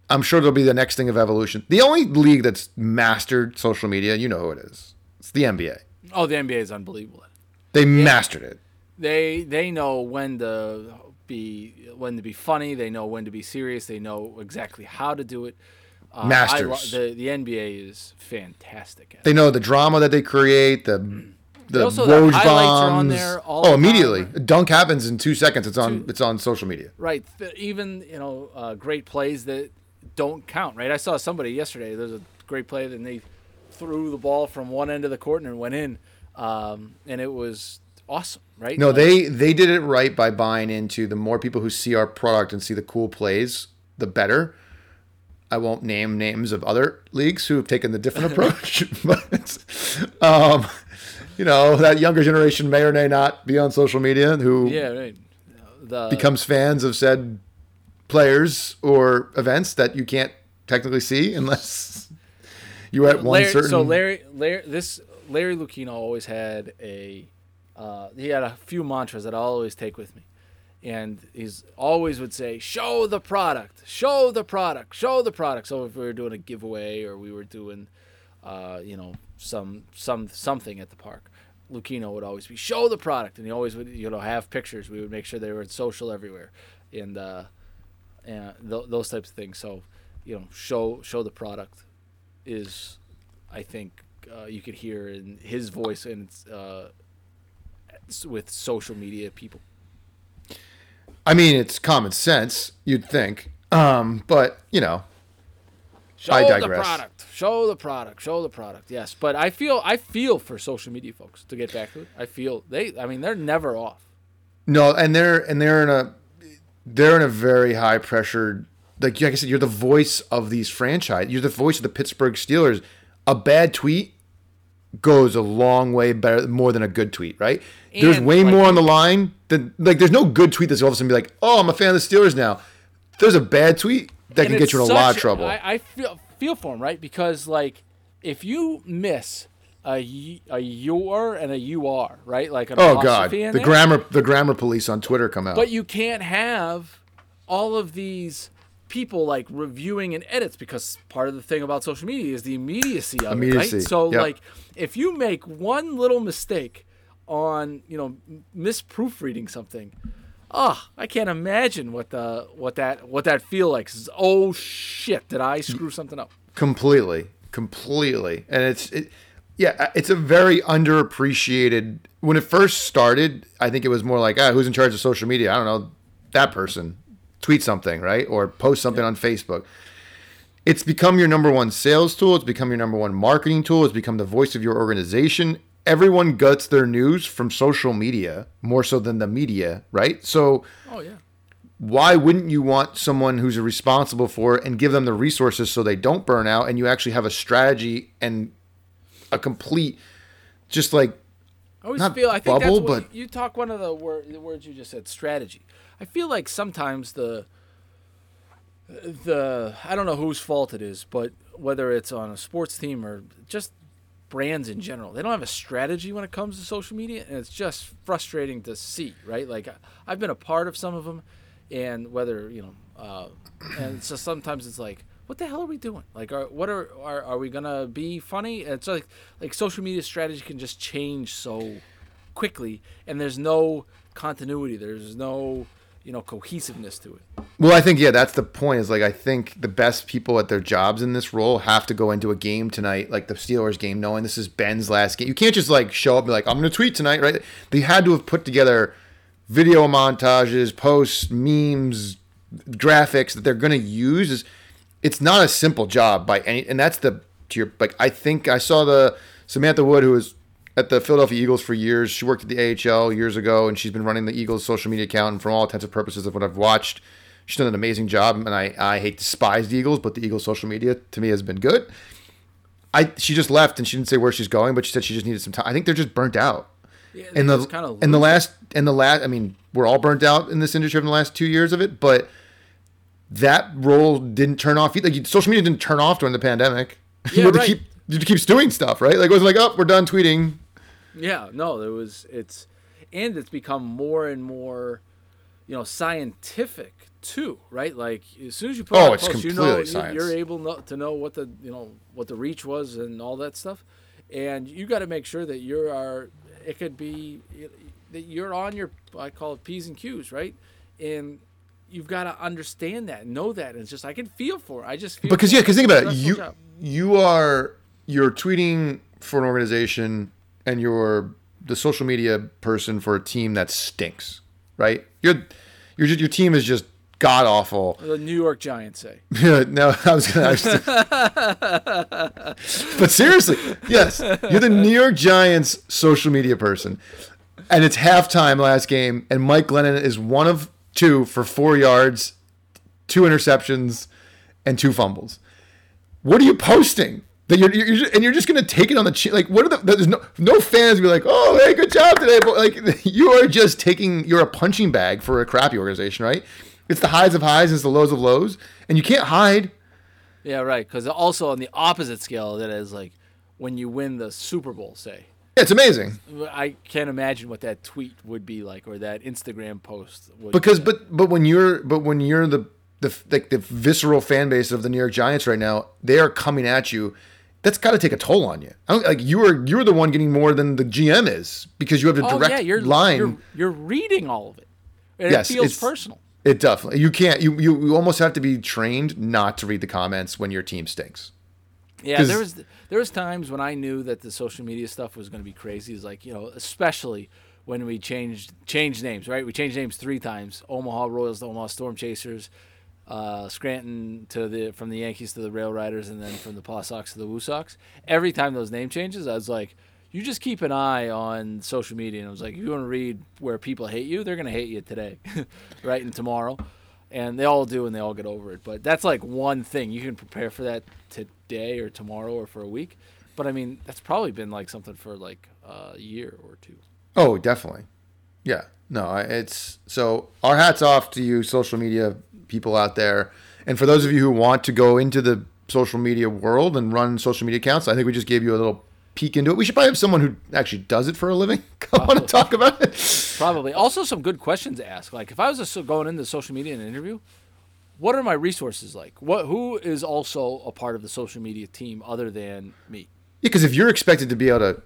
i'm sure there'll be the next thing of evolution. The only league that's mastered social media you know who it is it's the nba Oh, the NBA is unbelievable. they mastered it. They they know when to be when to be funny. They know when to be serious. They know exactly how to do it. Uh, I Masters. the the NBA is fantastic. At it. They know the drama that they create, the the also- Woj highlights are on bombs. there all oh, immediately. time. Dunk happens in two seconds. It's on. It's on social media. Right. Even you know uh, great plays that don't count. Right. I saw somebody yesterday. There's a great play, and they threw the ball from one end of the court and it went in, um, and it was awesome. Right. No, they they did it right by buying into the more people who see our product and see the cool plays, the better. I won't name names of other leagues who have taken the different approach, but um, you know that younger generation may or may not be on social media who Yeah. Right. The becomes fans of said players or events that you can't technically see unless you're at one Larry, certain. So Larry, Larry, this Larry Lucchino always had a, uh, he had a few mantras that I always take with me, and he's always would say, "Show the product, show the product, show the product." So if we were doing a giveaway or we were doing, uh, you know, some some something at the park, Lucchino would always be, "Show the product," and he always would, you know, have pictures. We would make sure they were social everywhere, and uh, and th- those types of things. So, you know, show show the product is, I think, uh, you could hear in his voice and uh, with social media people. I mean, it's common sense, you'd think, um, but you know, Show I the product. Show the product. Show the product. Yes, but I feel I feel for social media folks to get back to it. I feel they. I mean, they're never off. no, and they're and they're in a they're in a very high pressured. Like, like I said, you're the voice of these franchise. You're the voice of the Pittsburgh Steelers. A bad tweet goes a long way better, more than a good tweet, right? there's way like, more on the line than like. There's no good tweet that's all of a sudden be like, oh, I'm a fan of the Steelers now. There's a bad tweet that can get you in a lot of trouble. I, I feel feel for him, right? Because like, if you miss a a your and a you are right, like an oh God, the there, grammar the grammar police on Twitter come out. But you can't have all of these people like reviewing and edits because part of the thing about social media is the immediacy of it, Immediacy, right? So yep. like if you make one little mistake on, you know, misproofreading something, oh, I can't imagine what the what that what that feel like. Oh shit, did I screw something up? completely completely and it's it, yeah it's a very underappreciated when it first started i think it was more like ah who's in charge of social media i don't know that person tweet something, right? Or post something on Facebook. It's become your number one sales tool. It's become your number one marketing tool. It's become the voice of your organization. Everyone gets their news from social media more so than the media, right? So Oh yeah. why wouldn't you want someone who's responsible for it and give them the resources so they don't burn out and you actually have a strategy and a complete just like I always feel I think bubble, that's what but- you talk one of the, word, the words you just said strategy. I feel like sometimes the the I don't know whose fault it is, but whether it's on a sports team or just brands in general, they don't have a strategy when it comes to social media, and it's just frustrating to see. Right? Like I've been a part of some of them, and whether you know, uh, and so sometimes it's like. What the hell are we doing? Like, are, what are, are are we gonna be funny? It's like like social media strategy can just change so quickly and there's no continuity there's no you know cohesiveness to it Well, I think yeah, that's the point. Is like I think the best people at their jobs in this role have to go into a game tonight, like the Steelers game, knowing this is Ben's last game. You can't just like show up and be like, I'm going to tweet tonight, right? They had to have put together video montages, posts, memes, graphics that they're going to use. Is it's not a simple job by any, and that's the to your like. I think I saw the Samantha Wood who was at the Philadelphia Eagles for years. She worked at the AHL years ago, and she's been running the Eagles social media account. And from all intents and purposes of what I've watched, she's done an amazing job. And I, I hate despise the Eagles, but the Eagles social media to me has been good. I she just left and she didn't say where she's going, but she said she just needed some time. I think they're just burnt out. yeah, In the kind of in the last in the last, I mean, we're all burnt out in this industry in the last two years of it, but that role didn't turn off. Like social media didn't turn off during the pandemic. you Yeah, had to keep you had to keep doing stuff, right? Like it wasn't like, oh, we're done tweeting. Yeah no there was it's and it's become more and more you know scientific too right like as soon as you put Oh, it's post, you know completely you- science. you're able no- to know what the you know what the reach was and all that stuff and you got to make sure that you are it could be that you're on your i call it p's and q's right and you've got to understand that know that and it's just i can feel for it. i just feel Because yeah, because think about it. You job. you are you're tweeting for an organization and you're the social media person for a team that stinks, right? You're you're just, your team is just god awful. the new york giants say no, I was gonna. I was but seriously, yes, you're the New York Giants social media person, and it's halftime last game, and Mike Glennon is one of two for four yards, two interceptions, and two fumbles. What are you posting? That you're, you're just, and you're just gonna take it on the chin. Like, what are the? There's no no fans be like, oh, hey, good job today. But like, you are just taking. You're a punching bag for a crappy organization, right? It's the highs of highs, it's the lows of lows, and you can't hide. Yeah, right. Because also on the opposite scale, that is like when you win the Super Bowl, say. Yeah, it's amazing I can't imagine what that tweet would be like or that Instagram post would because, but but when you're but when you're the the like the visceral fan base of the New York Giants right now, they are coming at you. That's got to take a toll on you. I don't, like you are you're the one getting more than the GM is because you have a Oh direct yeah, you're line. You're, you're reading all of it, and Yes, it feels personal. It definitely you can't you, you you almost have to be trained not to read the comments when your team stinks. Yeah, there was there was times when I knew that the social media stuff was going to be crazy. It's like you know, especially when we changed changed names. Right, we changed names three times: Omaha Royals to Omaha Storm Chasers, uh, Scranton to the from the Yankees to the Rail Riders, and then from the Paw Sox to the Woo Sox. Every time those name changes, I was like. You just keep an eye on social media, and I was like, you want to read where people hate you, they're gonna hate you today, right, and tomorrow, and they all do, and they all get over it. But that's like one thing you can prepare for that today or tomorrow or for a week. But I mean, that's probably been like something for like a year or two. Oh, definitely. Yeah. No, it's so our hats off to you, social media people out there. And for those of you who want to go into the social media world and run social media accounts, I think we just gave you a little peek into it. We should probably have someone who actually does it for a living come on and talk about it. Probably. Also, some good questions to ask. Like, if I was just going into social media in an interview, what are my resources like? What who is also a part of the social media team other than me? Yeah, because if you're expected to be able to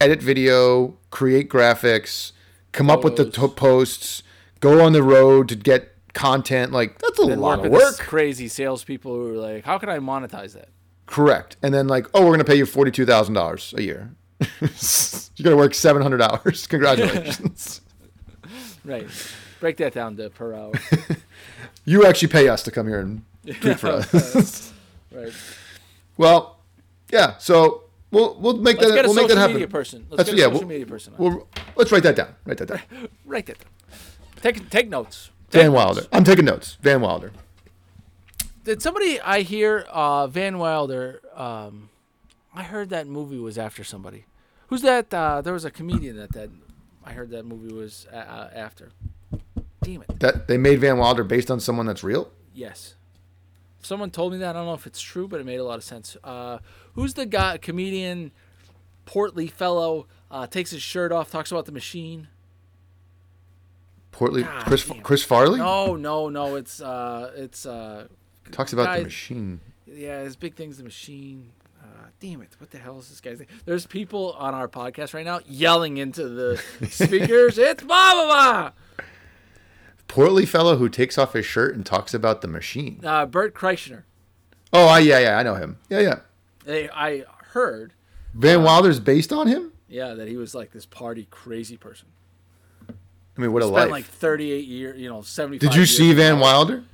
edit video, create graphics, come up with the Photos. to- posts, go on the road to get content, like that's a And lot of work. crazy salespeople who are like, how can I monetize that? Correct. And then like, oh, we're gonna pay you forty two thousand dollars a year. You're gonna work seven hundred hours. Congratulations. Right. Break that down to per hour. You actually pay us to come here and tweet for us. right. well, yeah. So we'll we'll make Let's that we'll make that happen. media person. Let's That's- get a yeah, social we'll- media person. on. We'll, let's write that down. Write that down. Write that. down. Take take notes. Van. Wilder. I'm taking notes. Van Wilder. Did somebody I hear uh, Van Wilder? Um, I heard that movie was after somebody. Who's that? Uh, there was a comedian that that I heard that movie was uh, uh, after. Damn it! That they made Van Wilder based on someone that's real. Yes. Someone told me that. I don't know if it's true, but it made a lot of sense. Uh, who's the guy? Comedian, portly fellow, uh, takes his shirt off, talks about the machine. Portly God Chris damn. Chris Farley No, no, no. It's uh, it's uh, talks about guy- the machine. Yeah, his big thing's the machine. Uh, damn it! What the hell is this guy's name? There's people on our podcast right now yelling into the speakers. it's blah blah blah. Portly fellow who takes off his shirt and talks about the machine. Uh, Bert Kreischer. Oh, I, yeah, yeah, I know him. Yeah, yeah. They, I heard, Van Wilder's based on him. yeah, that he was like this party crazy person. I mean, what a Spent life. like 38 years, you know, seventy. Did you years see Van. Wilder?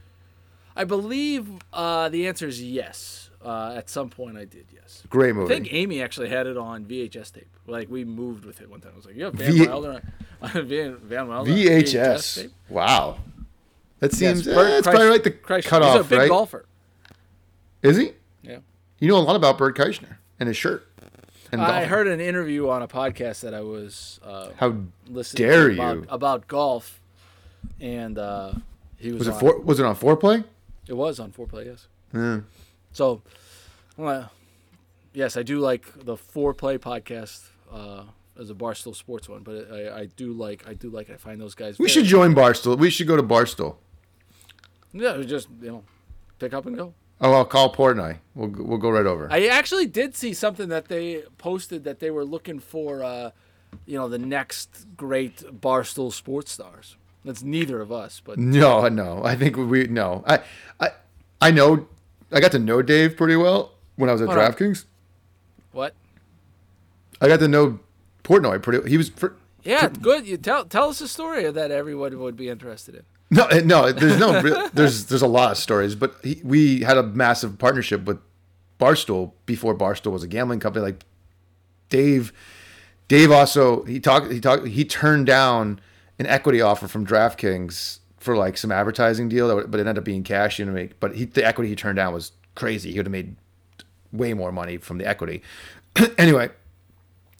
I believe uh, the answer is yes. Uh, at some point, I did. Yes. Great movie. I think Amy actually had it on VHS tape. Like we moved with it one time. I was like, "You have Van V- Wilder, on- Van, Van Wilder on VHS VHS. tape?" Wow. That Yes, seems. Bert eh, it's Kreischer- probably like the Kreischer. cutoff, He's a big right? golfer. Is he? Yeah. You know a lot about Bert Kreischer and his shirt. And I heard an interview on a podcast that I was uh, How listening dare to about, you. about golf, and uh, he was, was it? on, For, was it on foreplay? It was on foreplay, yes. Yeah. So, well, yes, I do like the foreplay podcast uh, as a Barstool Sports one, but I, I do like I do like I find those guys. We should join Barstool. We should go to Barstool. yeah, just you know pick up and go. Oh, I'll call Portnoy. We'll go- we'll go right over. I actually did see something that they posted that they were looking for, uh, you know, the next great Barstool sports stars. That's neither of us, but No, no. I think we no. I I I know. I got to know Dave pretty well when I was at Hold on. DraftKings. what? I got to know Portnoy pretty. He was. Pr- Yeah, good. You tell tell us a story that everyone would be interested in. No, eh, no. There's no. real- there's there's a lot of stories, but he, we had a massive partnership with Barstool before Barstool was a gambling company. Like Dave, Dave also he talked he talked he turned down an equity offer from DraftKings for like some advertising deal, that would, but it ended up being cash. You know, make but he, the equity he turned down was crazy. He would have made way more money from the equity. anyway,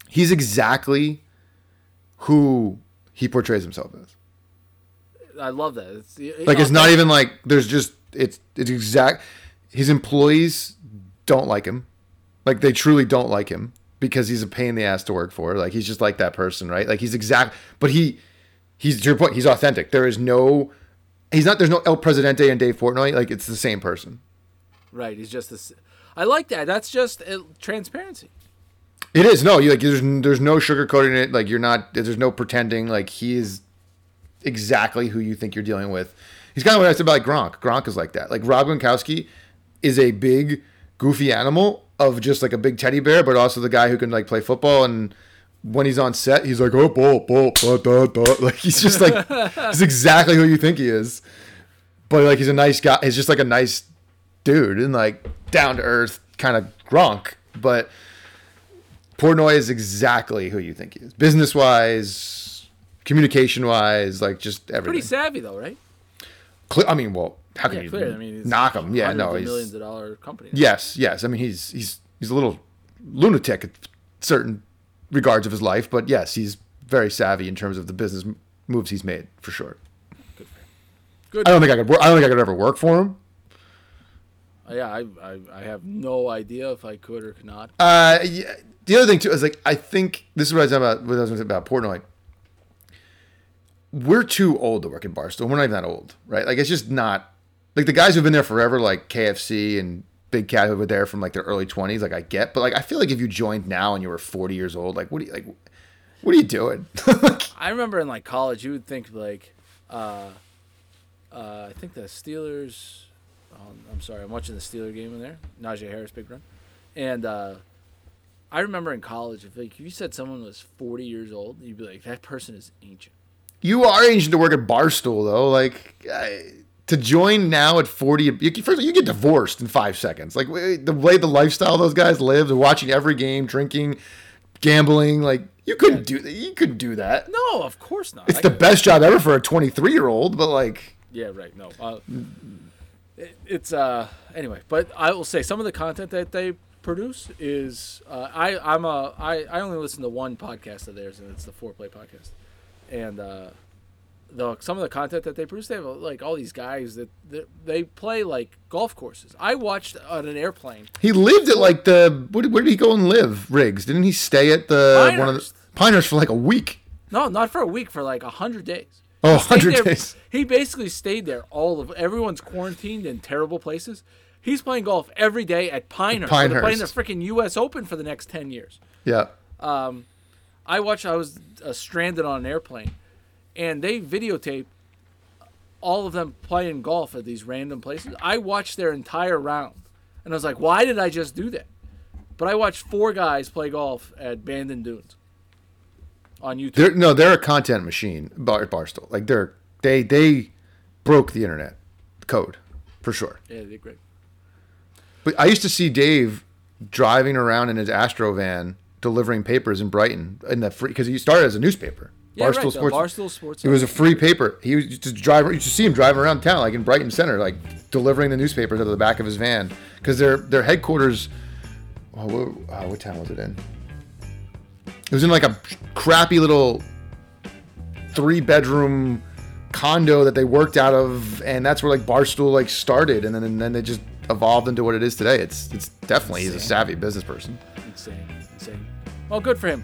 he's exactly who he portrays himself as. I love that. It's, Like it's not even like there's just it's it's exact. His employees don't like him, like they truly don't like him because he's a pain in the ass to work for. Like he's just like that person, right? Like he's exact, but he he's to your point. He's authentic. There is no. He's not. There's no El Presidente and Dave Portnoy. Like it's the same person. right. He's just this. I like that. That's just uh, transparency. It is no. You like there's there's no sugarcoating it. Like you're not. There's no pretending. Like he is exactly who you think you're dealing with. He's kind of what I said about like Gronk. Gronk is like that. Like Rob Gronkowski is a big, goofy animal of just like a big teddy bear, but also the guy who can like play football and. When he's on set, he's like, oh, ball, ball, da, da, da. like he's just like, he's exactly who you think he is. But like, he's a nice guy. He's just like a nice dude and like down to earth kind of Gronk. But Portnoy is exactly who you think he is, business wise, communication wise, like just everything. Pretty savvy though, right? Cle- I mean, well, how can Yeah, you clear. I mean, knock him? Yeah, no, he's millions of dollar company. yes, yes. I mean, he's he's he's a little lunatic at certain regards of his life, but yes, he's very savvy in terms of the business moves he's made for sure. Good. I don't think I could. Work, I don't think I could ever work for him. Uh, yeah, I, I I have no idea if I could or could not. Uh, yeah, the other thing too is like I think this is what I was talking about. What I was say about Portnoy. We're too old to work in Barstool. We're not even that old, right? Like it's just not like the guys who've been there forever, like KFC and Big Cat who were there from like their early twenties. Like I get, but like I feel like if you joined now and you were forty years old, like what do you like? What are you doing? I remember in like college, you would think like, uh, uh, I think the Steelers. Um, I'm sorry, I'm watching the Steeler game in there. Najee Harris, big run, and uh, I remember in college, if like if you said someone was 40 years old, you'd be like, that person is ancient. You are ancient to work at Barstool though. Like I, to join now at 40, you, first you get divorced in five seconds. Like the way the lifestyle those guys live, watching every game, drinking, gambling. Like you couldn't do that. You couldn't do that. No, of course not. It's I the could- best job ever for a 23 year old, but like, Yeah, right. No, uh, it, it's uh anyway. But I will say some of the content that they produce is uh, I I'm a I I only listen to one podcast of theirs, and it's the Foreplay podcast, and uh, the some of the content that they produce, they have like all these guys that, that they play like golf courses. I watched on an airplane. he lived at like the, what, where did he go and live? Riggs. Didn't he stay at the, one of the, Pinehurst. Pinehurst for like a week? No, not for a week, for like a hundred days. Oh, 100 there- days. He basically stayed there all of everyone's quarantined in terrible places. He's playing golf every day at Pinehurst. where They're playing the freaking U.S. Open for the next ten years. Yeah. I watched. I was uh, stranded on an airplane, and they videotape all of them playing golf at these random places. I watched their entire round, and I was like, "Why did I just do that?" But I watched four guys play golf at Bandon Dunes on YouTube. They're no, they're a content machine, Bar, Barstool. Like they're they they broke the internet code for sure. yeah, they did great. But I used to see Dave driving around in his Astro van delivering papers in Brighton in the free because he started as a newspaper. Yeah, right. the Barstool Sports. It was a free paper. He was just driving. You just see him driving around town, like in Brighton Center, like delivering the newspapers out of the back of his van because their their headquarters. Oh, what, uh, what town was it in? It was in like a crappy little three bedroom condo that they worked out of, and that's where like Barstool like started, and then and then they just evolved into what it is today. It's it's definitely he's a savvy business person. insane, insane. Well, good for him.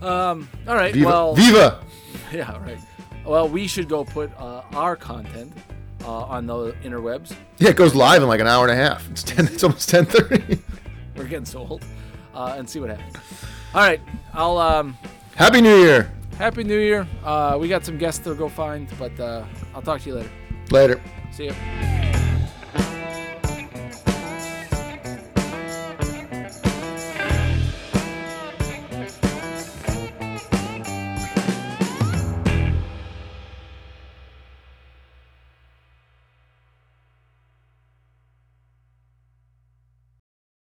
Um. All right. Viva, well. Viva! Yeah. Right. Well, we should go put uh, our content uh, on the interwebs. Yeah, it goes live in like an hour and a half. It's ten. It's almost ten thirty. We're getting so old, uh, and see what happens. All right. I'll. Um. Happy New Year. Happy New Year. Uh, we got some guests to go find, but uh, I'll talk to you later. Later. See you.